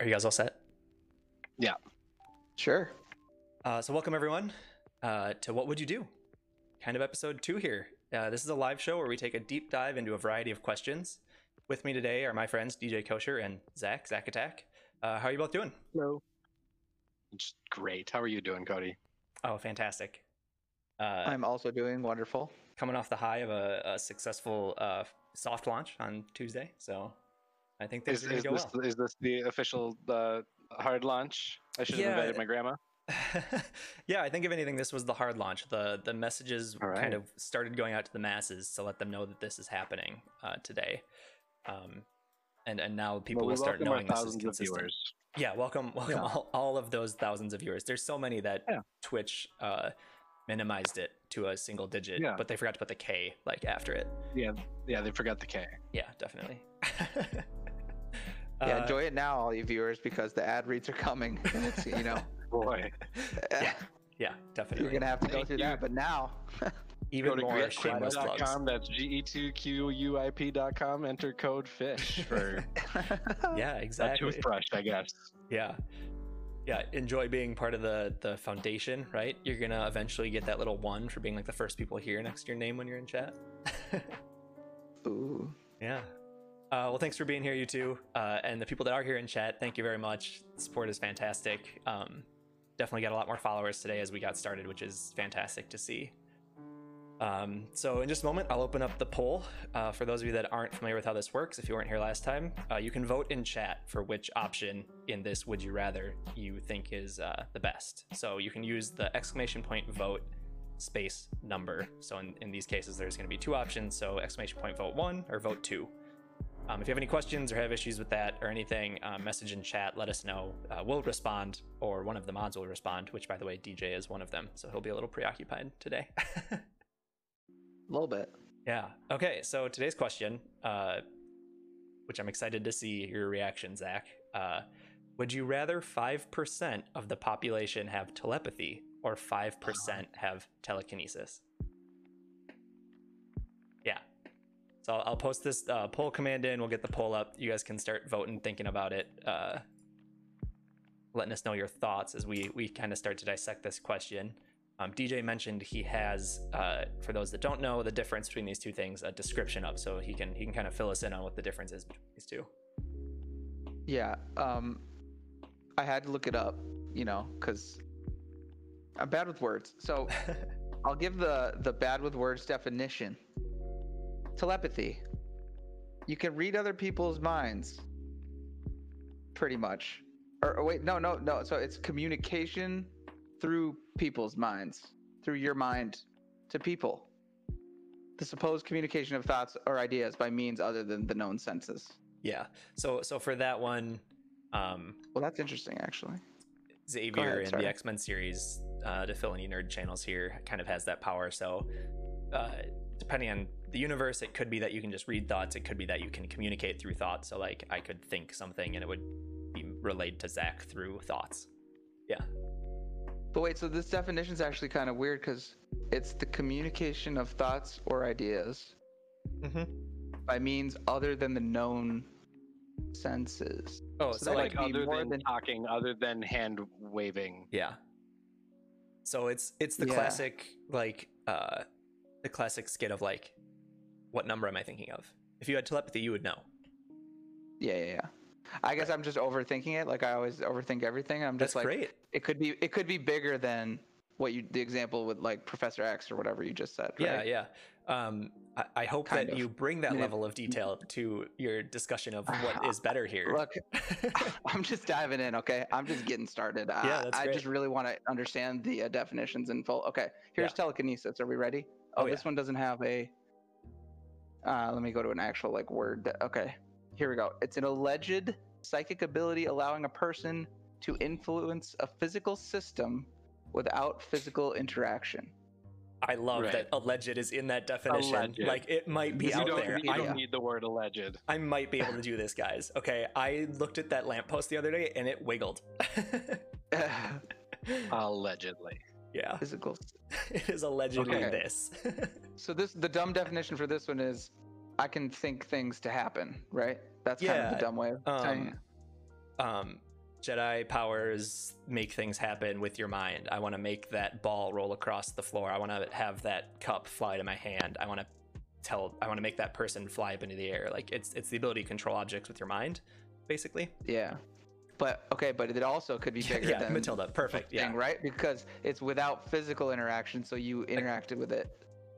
Are you guys all set? Yeah. Sure. Uh, so, welcome everyone uh, to What Would You Do? Kind of episode two here. Uh, this is a live show where we take a deep dive into a variety of questions. With me today are my friends DJ Kosher and Zach, Zach Attack. Uh, how are you both doing? Hello. It's great. How are you doing, Cody? Oh, fantastic. Uh, I'm also doing wonderful. coming off the high of a, a successful uh, soft launch on Tuesday. So, I think things Is, is go this well. is this the official uh, hard launch? I should have invited my grandma. yeah, I think if anything, this was the hard launch. The the messages All kind of started going out to the masses to let them know that this is happening uh, today. Um, and and now people Well, will start knowing this is consistent. viewers. Yeah, welcome welcome Yeah. all, all of those thousands of viewers. There's so many that Yeah. Twitch uh, minimized it to a single digit, Yeah. but they forgot to put the K like after it. Yeah, yeah, they forgot the K. Yeah, definitely. Yeah, Uh, enjoy it now, all you viewers, because the ad reads are coming. And it's, you know, Boy, yeah, yeah, definitely. you're gonna have to go Thank through you. that. But now, Even go to more shameless plugs. That's E ge2quuip.com. Enter code fish for Yeah, exactly. a exactly. toothbrush, I guess. Yeah. Yeah, enjoy being part of the the foundation, right? You're gonna eventually get that little one for being like the first people here next to your name when you're in chat. ooh, yeah. Uh, well, thanks for being here, you two, uh, and the people that are here in chat. Thank you very much. The support is fantastic. Um, definitely got a lot more followers today as we got started, which is fantastic to see. Um, so in just a moment, I'll open up the poll. Uh, for those of you that aren't familiar with how this works, if you weren't here last time, uh, you can vote in chat for which option in this would you rather you think is uh, the best. So you can use the exclamation point vote space number. So in, in these cases, there's going to be two options. So exclamation point vote one or vote two. Um, if you have any questions or have issues with that or anything, uh, message in chat. Let us know. Uh, we'll respond, or one of the mods will respond. Which, by the way, DJ is one of them, so he'll be a little preoccupied today. a little bit. Yeah. Okay. So today's question, uh, which I'm excited to see your reaction, Zach. Uh, would you rather 5% of the population have telepathy or 5% have telekinesis? So I'll, I'll post this uh, poll command in. We'll get the poll up. You guys can start voting, thinking about it, uh, letting us know your thoughts as we, we kind of start to dissect this question. Um, DJ mentioned he has, uh, for those that don't know, the difference between these two things, a description of, so he can he can kind of fill us in on what the difference is between these two. Yeah. Um, I had to look it up, you know, because I'm bad with words. So I'll give the the bad with words definition. Telepathy. You can read other people's minds. Pretty much. Or, or wait, no, no, no. So it's communication through people's minds, through your mind to people. The supposed communication of thoughts or ideas by means other than the known senses. yeah. So so for that one, um, Well, that's interesting, actually. Xavier ahead, in the X Men series, uh, to fill any nerd channels here, kind of has that power. So, uh, depending on the universe, it could be that you can just read thoughts. It could be that you can communicate through thoughts. So, like, I could think something and it would be relayed to Zach through thoughts. Yeah. But wait, so this definition is actually kind of weird because it's the communication of thoughts or ideas Mm-hmm. by means other than the known senses. Oh, So so, that like, other than, than- talking, other than hand waving. yeah. So it's it's the Yeah. classic like uh the classic skit of like, what number am I thinking of? If you had telepathy, you would know. Yeah, yeah, yeah. I guess I'm just overthinking it. Like I always overthink everything. I'm That's just like, great. it could be, it could be bigger than what you, the example with like Professor X or whatever you just said. Yeah, right? yeah. Um, I, I hope Kind that of. you bring that Yeah. level of detail to your discussion of what is better here. Look, I'm just diving in. Okay, I'm just getting started. I- Yeah, that's I great. just really want to understand the uh, definitions in full. Okay, here's Yeah. telekinesis. Are we ready? Oh, Oh, this yeah. one doesn't have a. Uh, let me go to an actual like word. that- Okay, here we go. It's an alleged psychic ability allowing a person to influence a physical system without physical interaction. I love Right. that alleged is in that definition. Alleged. Like it might be you out don't, there. you I, don't need the word alleged. I might be able to do this, guys. Okay, I looked at that lamppost the other day and it wiggled. Allegedly. Yeah, physical. it is allegedly Okay. this. So this the dumb definition for this one is, I can think things to happen. Right. That's kind of the dumb way of saying um, it. um, Jedi powers make things happen with your mind. I want to make that ball roll across the floor. I want to have that cup fly to my hand. I want to tell. I want to make that person fly up into the air. Like it's it's the ability to control objects with your mind, basically. Yeah. But okay, but it also could be bigger yeah, than Matilda. Perfect. thing, Yeah. right? Because it's without physical interaction, so you interacted with it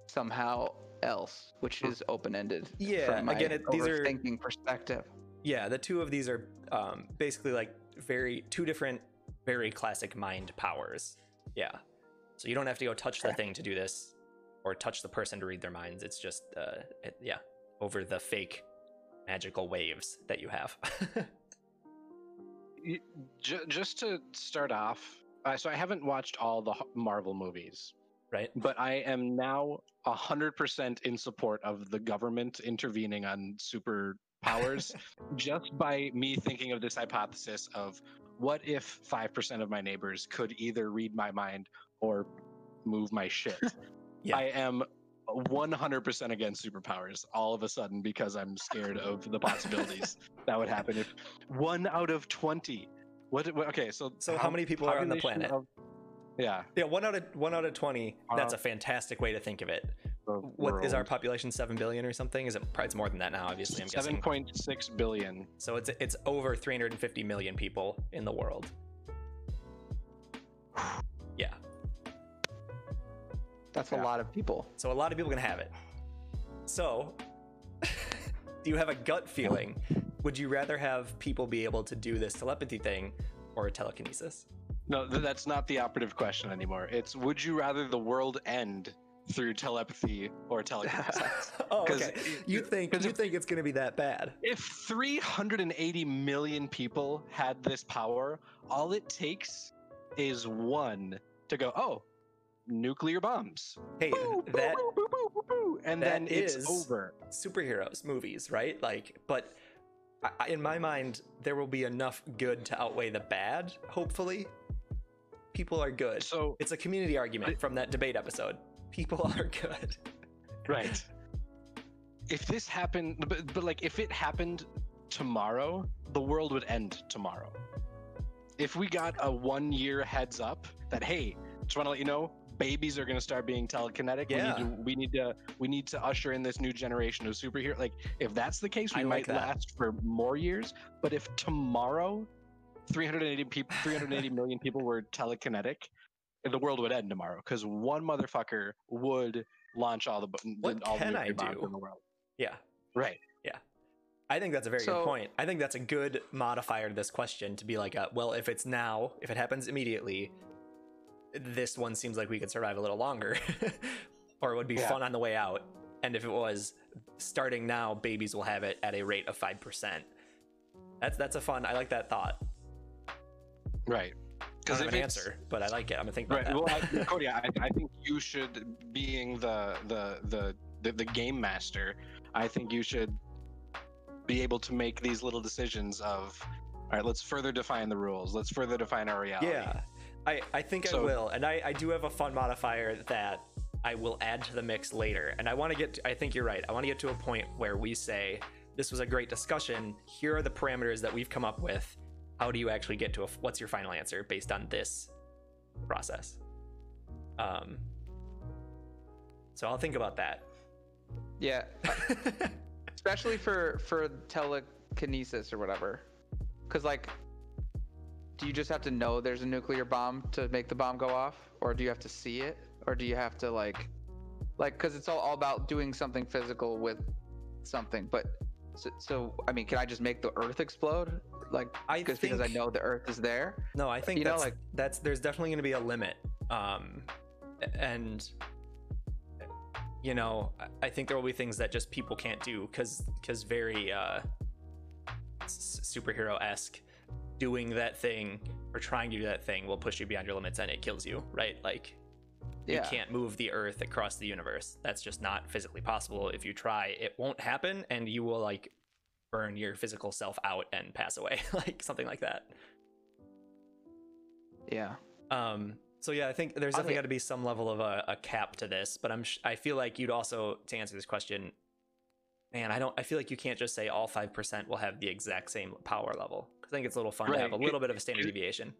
somehow else, which is open ended. Yeah, again, it- these are- thinking perspective. Yeah, the two of these are um, basically like very two different, very classic mind powers. Yeah, so you don't have to go touch the thing to do this, or touch the person to read their minds. It's just, uh, it, yeah, over the fake magical waves that you have. J- just to start off, uh, so I haven't watched all the Marvel movies, right? but I am now hundred percent in support of the government intervening on superpowers, just by me thinking of this hypothesis of what if five percent of my neighbors could either read my mind or move my shit. Yeah. I am 100% against superpowers all of a sudden because I'm scared of the possibilities that would happen if one out of 20. What, what okay, so So how many people are on the planet? of- yeah. Yeah, one out of one out of twenty. That's Uh, a fantastic way to think of it. What is our population? Seven billion or something? Is it? probably- It's more than that now. Obviously, I'm guessing. 7.6 billion. So it's it's over 350 million people in the world. That's Yeah. a lot of people. So a lot of people can have it. So, do you have a gut feeling? Would you rather have people be able to do this telepathy thing or a telekinesis? No, th- that's not the operative question anymore. It's would you rather the world end through telepathy or telekinesis? oh, okay. it- You think 'cause you if- think it's going to be that bad? if 380 million people had this power, all it takes is one to go, oh, nuclear bombs. Hey, Boo, that boo, boo, and that then it's over. superheroes movies, right? Like, but I- in my mind, there will be enough good to outweigh the bad. Hopefully, people are good. So, It's a community argument from that debate episode. People are good. right. If this happened, but, but like if it happened tomorrow, the world would end tomorrow. If we got a one year heads up that, hey, just want to let you know, babies are going to start being telekinetic. Yeah. We need to, we need to, we need to usher in this new generation of superhero. Like, if that's the case, we like might that. last for more years. But if tomorrow, 380 people, 380 million people were telekinetic, the world would end tomorrow because one motherfucker would launch all the, What all the can I do? in the world. Yeah. Right. Yeah. I think that's a very good point. I think that's a good modifier to this question to be like, uh well, if it's now, if it happens immediately, this one seems like we could survive a little longer, or it would be Yeah. fun on the way out. And if it was starting now, babies will have it at a rate of five percent. That's that's a fun. I like that thought. Right. I Because don't have an answer, but I like it. I'm gonna think about right, well, that. I, Cody, I, I think you should, being the, the the the the game master, I think you should be able to make these little decisions of, all right, let's further define the rules. Let's further define our reality. Yeah, I, I think I will, and I, I do have a fun modifier that I will add to the mix later. And I want to get, to, I think you're right. I want to get to a point where we say this was a great discussion. Here are the parameters that we've come up with. How do you actually get to a? What's your final answer based on this process? Um. So I'll think about that. Yeah, especially for for telekinesis or whatever. Because like, do you just have to know there's a nuclear bomb to make the bomb go off, or do you have to see it, or do you have to like, like, because it's all, all about doing something physical with something. But so, so I mean, can I just make the Earth explode? Like, I just because I know the Earth is there? No, I think You know, like- that's there's definitely going to be a limit. Um, and you know, I- I think there will be things that just people can't do because because very uh, superhero esque. Doing that thing or trying to do that thing will push you beyond your limits and it kills you, right? Like you can't move the Earth across the universe. That's just not physically possible. If you try, it won't happen, and you will like burn your physical self out and pass away, like something like that. Yeah. Um, so yeah, I think there's definitely got to be some level of a, a cap to this, but I'm sh- I feel like you'd also to answer this question, man, I don't. I feel like you can't just say all five percent will have the exact same power level. I think it's a little fun to have a It- little bit of a standard it- deviation.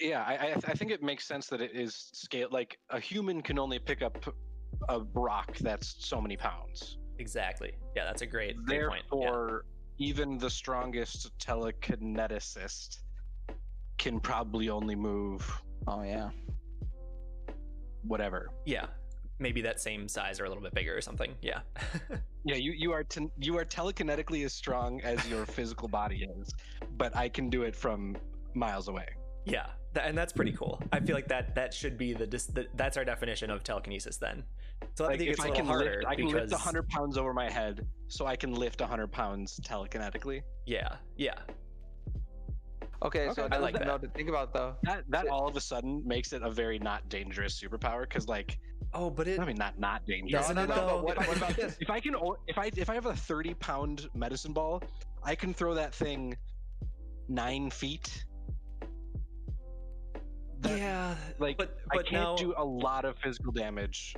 Yeah, I, I I think it makes sense that it is scale. Like a human can only pick up a rock that's so many pounds. Exactly. Yeah, that's a great, great point. Yeah. Therefore, even the strongest telekineticist can probably only move Oh yeah. whatever. Yeah, maybe that same size or a little bit bigger or something. Yeah. Yeah, you you are ten, you are telekinetically as strong as your physical body is, but I can do it from miles away. Yeah, and that's pretty cool. I feel like that that should be the, dis- the that's our definition of telekinesis then. So I think it's a little can harder lift, I can because lift hundred pounds over my head, so I can lift hundred pounds telekinetically. yeah, yeah, Okay, Okay, so I like thing that. though to think about though. That that all of a sudden makes it a very not dangerous superpower because like Oh, but it I mean not not dangerous. Doesn't no, it no, what, what about this? If I can, if I if I have a thirty pound medicine ball, I can throw that thing nine feet. That- yeah, like but I can't now do a lot of physical damage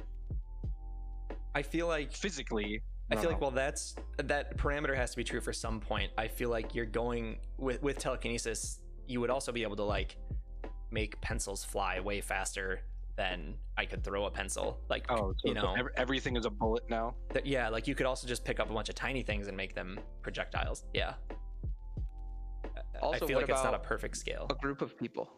I feel like physically. I feel like no. well that's that parameter has to be true for some point. I feel like you're going with with telekinesis, you would also be able to like make pencils fly way faster than I could throw a pencil. Like oh, so, you know, ev- everything is a bullet now. that yeah, like you could also just pick up a bunch of tiny things and make them projectiles. Yeah. Also, I feel like it's not a perfect scale. a group of people.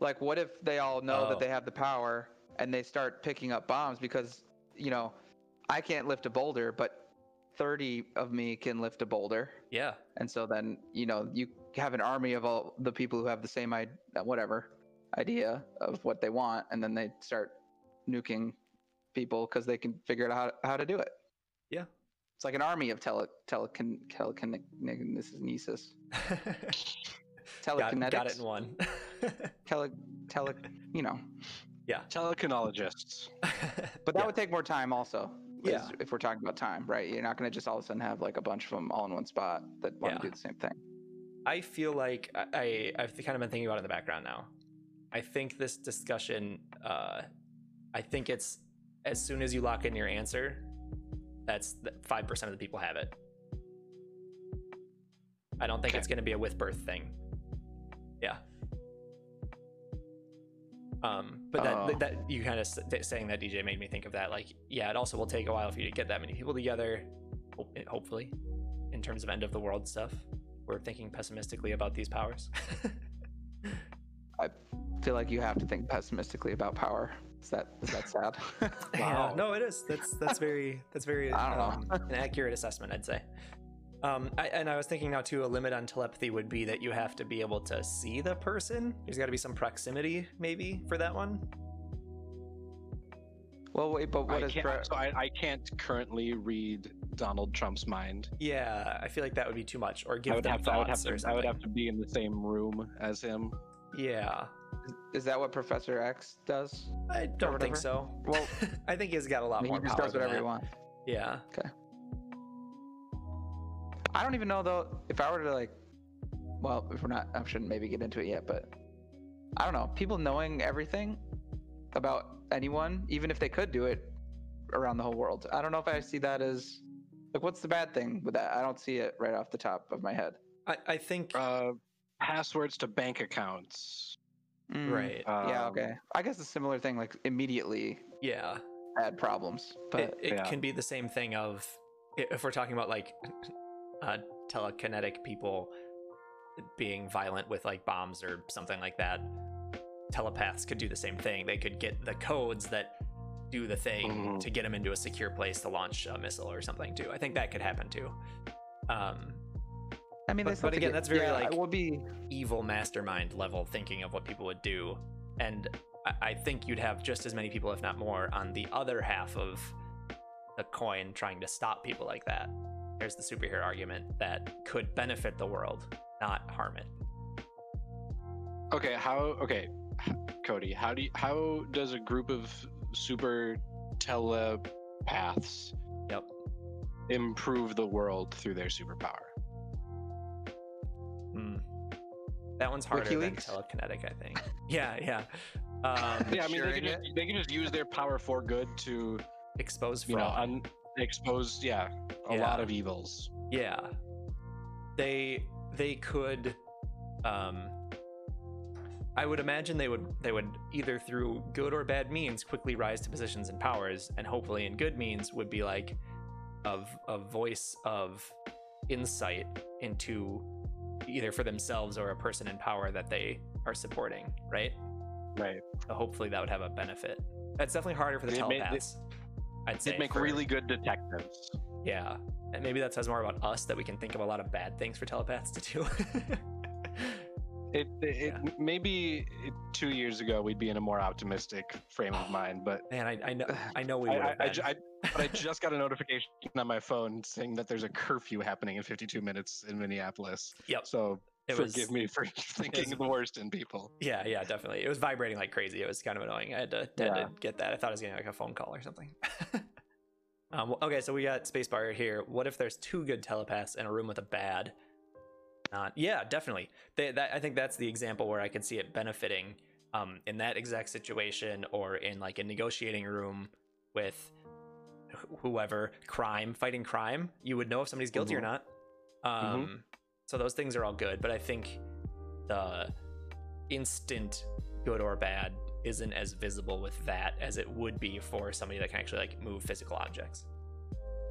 Like, what if they all know Oh. that they have the power and they start picking up bombs because, you know, I can't lift a boulder, but 30 of me can lift a boulder. Yeah. And so then, you know, you have an army of all the people who have the same idea, whatever idea of what they want, and then they start nuking people because they can figure out how, how to do it. Yeah. It's like an army of tele telecon telekinesis. got, got it in one. Tele, tele, you know. Yeah. Telekinologists. But that Yeah. would take more time also. Yeah. If we're talking about time, right? You're not going to just all of a sudden have like a bunch of them all in one spot that want Yeah. to do the same thing. I feel like I, I I've kind of been thinking about it in the background now. I think this discussion, uh, I think it's as soon as you lock in your answer, that's five percent of the people have it. I don't think Okay. it's going to be a with birth thing. Yeah. Um, but that Oh. that you kind of saying that DJ made me think of that. Like, yeah, it also will take a while for you to get that many people together. Hopefully, in terms of end of the world stuff, we're thinking pessimistically about these powers. I feel like you have to think pessimistically about power. Is that is that sad? Yeah, Wow. no, it is. That's that's very that's very I don't um, an accurate assessment, I'd say. Um, I, and I was thinking now too, a limit on telepathy would be that you have to be able to see the person. There's got to be some proximity, maybe, for that one. well, wait, but what I is can't, pro- so I, I can't currently read Donald Trump's mind. Yeah, I feel like that would be too much, or I give would them have to. I would have to. I would have to be in the same room as him. Yeah, is that what Professor X does? I don't think so. Well, I think he's got a lot he more just power does than whatever he that. wants. Yeah, I don't even know though if I were to like. Well, if we're not, I shouldn't maybe get into it yet, but I don't know. People knowing everything about anyone, even if they could do it around the whole world. I don't know if I see that as like what's the bad thing with that? I don't see it right off the top of my head. I, I think Uh, passwords to bank accounts. Mm, right. yeah. Um, Okay. I guess a similar thing, like immediately Yeah, add problems, but it, it yeah. can be the same thing of if we're talking about like uh, telekinetic people being violent with like bombs or something like that telepaths could do the same thing they could get the codes that do the thing Mhm. to get them into a secure place to launch a missile or something too i think that could happen too um I mean, but- but again, get- that's very, yeah, like- it would be evil mastermind level thinking of what people would do. And I, I think you'd have just as many people, if not more, on the other half of the coin trying to stop people like that. There's the superhero argument that could benefit the world, not harm it. Okay, how? Okay, Cody, how do you, how does a group of super telepaths Yep. improve the world through their superpower? Hmm. That one's harder than telekinetic, I think. yeah, yeah. Um, Yeah, I mean, they can, just, they can just use their power for good to, expose you know, un, expose yeah a Yeah. lot of evils. Yeah. They they could um I would imagine they would they would either through good or bad means quickly rise to positions and powers and hopefully in good means would be like of a voice of insight into either for themselves or a person in power that they are supporting, right? Right. So hopefully that would have a benefit. That's definitely harder for the They'd make- telepaths. I'd say They'd make for- really good detectives. yeah, and maybe that says more about us that we can think of a lot of bad things for telepaths to do. It, it Yeah. maybe two years ago we'd be in a more optimistic frame of mind, but Man, I, I know, I know we would I, I, I- but I just got a notification on my phone saying that there's a curfew happening in 52 minutes in Minneapolis. Yep. So It forgive was- me for thinking was- the worst in people. Yeah, yeah, definitely. It was vibrating like crazy. It was kind of annoying. I had to, had Yeah. to get that. I thought I was getting like a phone call or something. um, okay, so we got spacebar here. What if there's two good telepaths in a room with a bad? Not. Yeah, definitely. They, that, I think that's the example where I can see it benefiting um, in that exact situation or in like a negotiating room with whoever crime fighting crime you would know if somebody's guilty or Mhm. not um so those things are all good but i think the instant good or bad isn't as visible with that as it would be for somebody that can actually like move physical objects.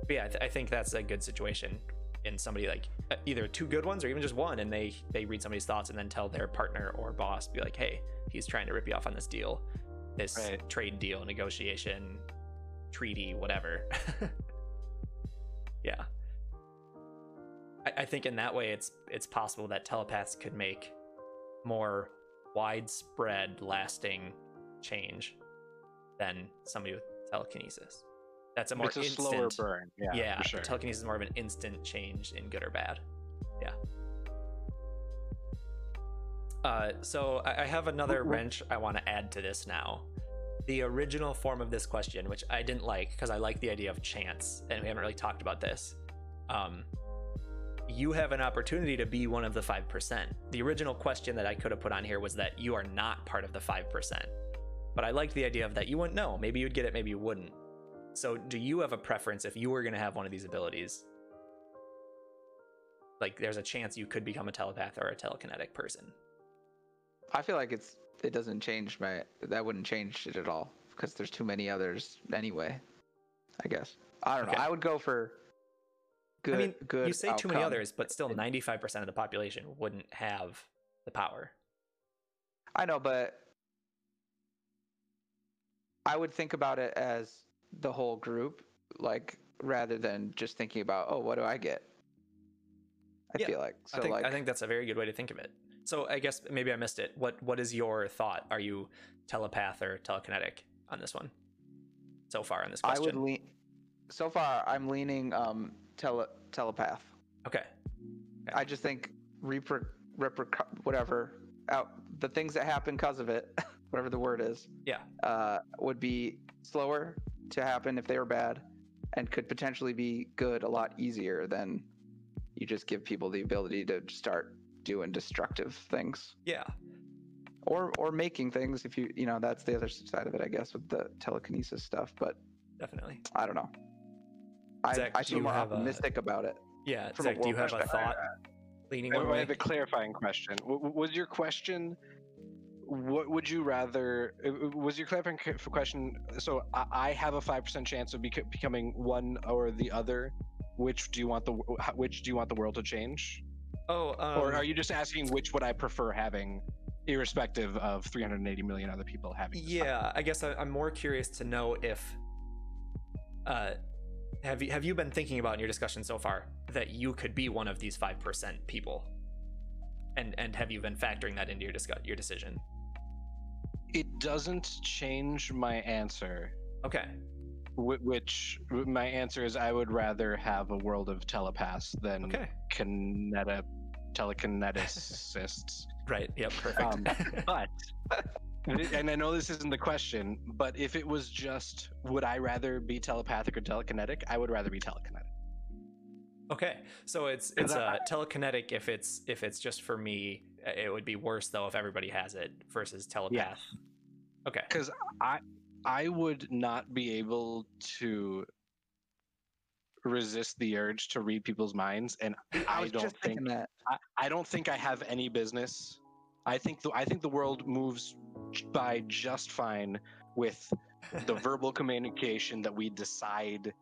But yeah I, th- I think that's a good situation in somebody like uh, either two good ones or even just one and they they read somebody's thoughts and then tell their partner or boss be like hey he's trying to rip you off on this deal this Right. trade deal negotiation treaty whatever. Yeah I, I think in that way it's it's possible that telepaths could make more widespread lasting change than somebody with telekinesis that's a more it's a instant slower burn. Yeah, yeah, for sure. telekinesis is more of an instant change in good or bad. Yeah. Uh, so I, I have another wrench I want to add to this now. The original form of this question, which I didn't like because I like the idea of chance, and we haven't really talked about this. Um, you have an opportunity to be one of the 5%. The original question that I could have put on here was that you are not part of the 5%. But I liked the idea of that you wouldn't know. Maybe you'd get it, maybe you wouldn't. So, do you have a preference if you were going to have one of these abilities? Like, there's a chance you could become a telepath or a telekinetic person. I feel like it's it doesn't change my that wouldn't change it at all because there's too many others anyway. I guess I don't Okay. know. I would go for good. I mean, good. you say too many others, but still 95% of the population wouldn't have the power. I know, but I would think about it as the whole group, like rather than just thinking about, oh, what do I get? I Yeah, feel like so. I think like I think that's a very good way to think of it. So I guess maybe I missed it. What what is your thought? Are you telepath or telekinetic on this one? So far on this I question. would lean. So far, I'm leaning um tele telepath. okay. I just think reper reper whatever out the things that happen because of it, whatever the word is, Yeah. uh, would be slower to happen if they were bad, and could potentially be good a lot easier than you just give people the ability to start doing destructive things Yeah. or or making things. If you you know that's the other side of it, I guess, with the telekinesis stuff. But Definitely. I don't know. I, Zach, I do feel more have a- optimistic about it. Yeah. From a Zach, do you have a thought leaning I one I way? have a clarifying question. W- w- Was your question, what would you rather? uh, uh, Was your clarifying question? So I, I have a five percent chance of bec- becoming one or the other. Which do you want the Which do you want the world to change? Oh, um, or are you just asking which would I prefer having, irrespective of 380 million other people having? this power? Yeah, I guess I, I'm more curious to know if uh have you have you been thinking about in your discussion so far that you could be one of these five percent people, and and have you been factoring that into your discuss your decision? It doesn't change my answer. Okay, wh- Which my answer is, I would rather have a world of telepaths than okay, kineta telekineticists. right, yep, perfect. Um, but and I know this isn't the question, but if it was just would I rather be telepathic or telekinetic, I would rather be telekinetic. okay, so it's 'Cause it's I- uh, telekinetic if it's if it's just for me. Uh, It would be worse though if everybody has it versus telepath. Yeah. Okay, Because I I would not be able to resist the urge to read people's minds, and I I, was don't just think thinking that. I, I don't think I have any business. I think the I think the world moves j- by just fine with the verbal communication that we decide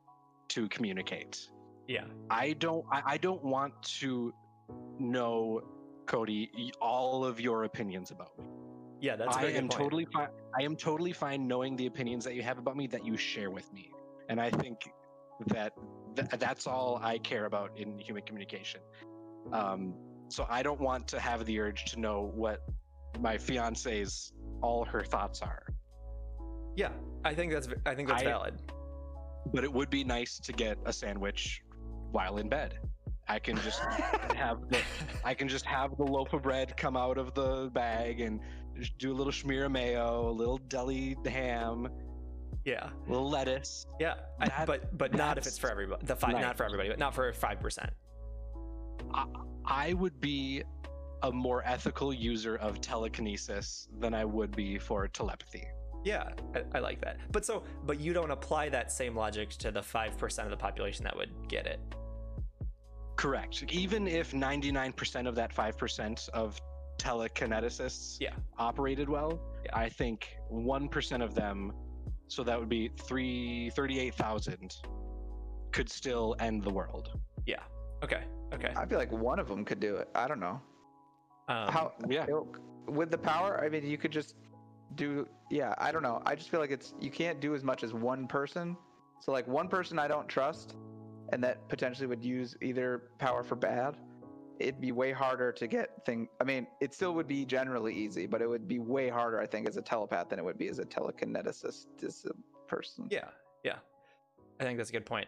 to communicate. Yeah. I don't I, I don't want to know Cody all of your opinions about me. Yeah, that's I am point. totally fine. I am totally fine knowing the opinions that you have about me that you share with me, and I think that th- that's all I care about in human communication. Um, so I don't want to have the urge to know what my fiance's all her thoughts are. Yeah, I think that's I think that's I- valid. But it would be nice to get a sandwich while in bed. I can just have the I can just have the loaf of bread come out of the bag and just do a little schmear of mayo, a little deli ham, Yeah, a little lettuce. yeah, I, but but not if it's for everybody. The five, nice. not for everybody, but not for five percent. I would be a more ethical user of telekinesis than I would be for telepathy. Yeah, I, I like that. But so, but you don't apply that same logic to the five percent of the population that would get it. Correct. Even if 99% of that 5% of telekineticists Yeah. operated well, Yeah. I think 1% of them, so that would be three, 38,000, could still end the world. Yeah. Okay. Okay. I feel like one of them could do it. I don't know Um, how. yeah. With the power, I mean, you could just do. Yeah, I don't know. I just feel like it's you can't do as much as one person. So like one person I don't trust, and that potentially would use either power for bad. It'd be way harder to get thing. I mean, it still would be generally easy, but it would be way harder, I think, as a telepath than it would be as a telekineticist as a person. Yeah. Yeah. I think that's a good point.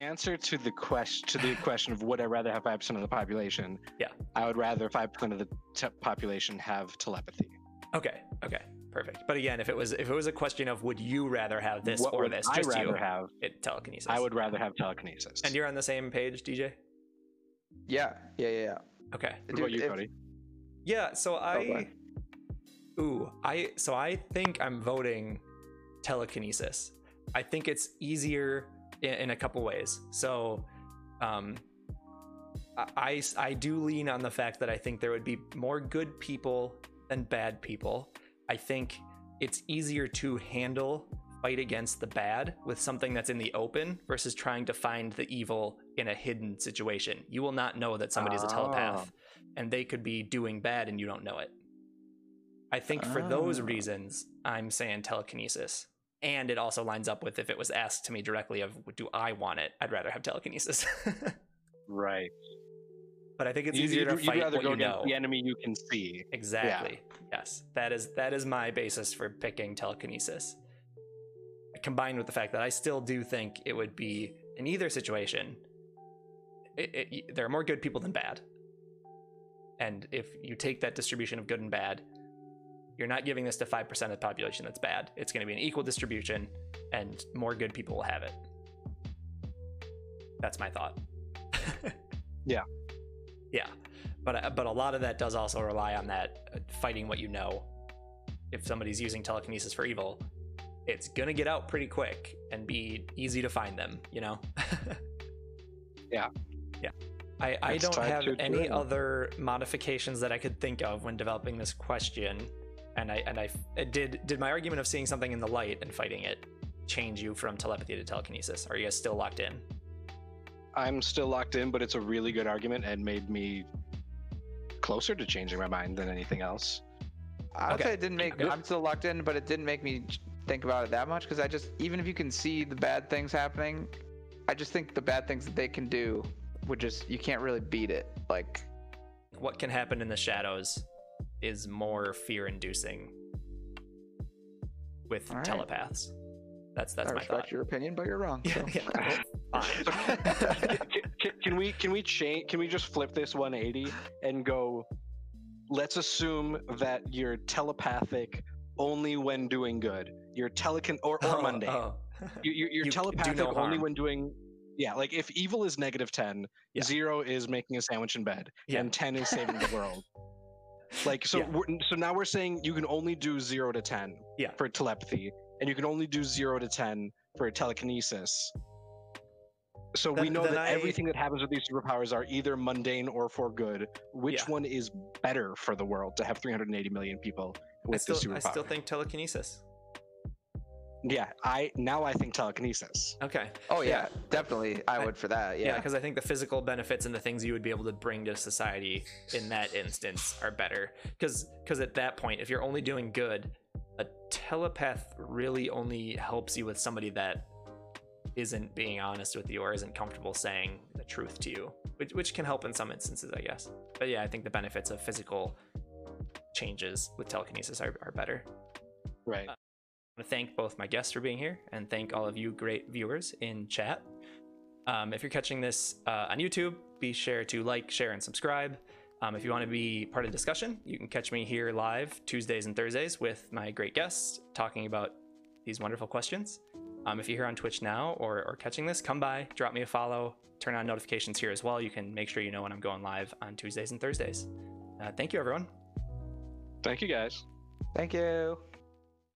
Answer to the question to the question of would I rather have 5% of the population? Yeah. I would rather 5% of the te- population have telepathy. Okay. Okay. Perfect. But again, if it was if it was a question of would you rather have this what or would this, I just rather you, have? it telekinesis. I would rather have telekinesis. And you're on the same page, DJ. Yeah, yeah, yeah. yeah. Okay. what about you, if- Cody? Yeah, so I Okay. Ooh, I so I think I'm voting telekinesis. I think it's easier in, in a couple ways. So um I, I do lean on the fact that I think there would be more good people than bad people. I think it's easier to handle fight against the bad with something that's in the open versus trying to find the evil in a hidden situation. You will not know that somebody's a telepath and they could be doing bad and you don't know it. I think for those Ah. reasons, I'm saying telekinesis. And it also lines up with if it was asked to me directly of do I want it, I'd rather have telekinesis. Right. but I think it's You- easier to you'd fight rather what go you know. the enemy you can see. Exactly. Yes. That is that is my basis for picking telekinesis. Combined with the fact that I still do think it would be in either situation. It, it, there are more good people than bad, and if you take that distribution of good and bad, you're not giving this to five percent of the population that's bad. It's going to be an equal distribution, and more good people will have it. That's my thought. Yeah. Yeah, but uh, but a lot of that does also rely on that uh, fighting what you know. If somebody's using telekinesis for evil, it's gonna get out pretty quick and be easy to find them. You know. Yeah. Yeah. I, I don't have to- to any other modifications that I could think of when developing this question, and I and I f- did did my argument of seeing something in the light and fighting it change you from telepathy to telekinesis? Are you guys still locked in? I'm still locked in, but it's a really good argument and made me closer to changing my mind than anything else. I would Okay. say it didn't make. Okay. I'm still locked in, but it didn't make me think about it that much because I just even if you can see the bad things happening, I just think the bad things that they can do would just you can't really beat it. Like What can happen in the shadows is more fear-inducing with All right. telepaths. That's that's I my respect thought. your opinion, but you're wrong. So. yeah, well, fine. can, can- can we can we change? Can we just flip this 180 and go? Let's assume that you're telepathic only when doing good. You're telekin or, or Oh, mundane. oh. You, you're, you're You telepathic no only when doing. Yeah, like if evil is negative 10, Yeah. zero is making a sandwich in bed, Yeah. and 10 is saving the world. Like so, Yeah. so now we're saying you can only do zero to 10 Yeah. for telepathy, and you can only do zero to 10 for telekinesis. So we know that I- everything that happens with these superpowers are either mundane or for good. Which Yeah. one is better for the world to have 380 million people I with still, the superpower? I still think telekinesis. Yeah, I now I think telekinesis. Okay. Oh yeah, Yeah. definitely. I I- would for that. Yeah, Yeah. because I think the physical benefits and the things you would be able to bring to society in that instance are better. Because because at that point, if you're only doing good, a telepath really only helps you with somebody that isn't being honest with you or isn't comfortable saying the truth to you, which which can help in some instances, I guess. But yeah, I think the benefits of physical changes with telekinesis are, are better. Right. I want to thank both my guests for being here and thank all of you great viewers in chat. Um, if you're catching this uh, on YouTube, be sure to like, share, and subscribe. Um, if you want to be part of the discussion, you can catch me here live Tuesdays and Thursdays with my great guests talking about these wonderful questions. Um, if you're here on Twitch now or, or catching this, come by, drop me a follow, turn on notifications here as well. You can make sure you know when I'm going live on Tuesdays and Thursdays. Uh, thank you, everyone. Thank you guys. Thank you.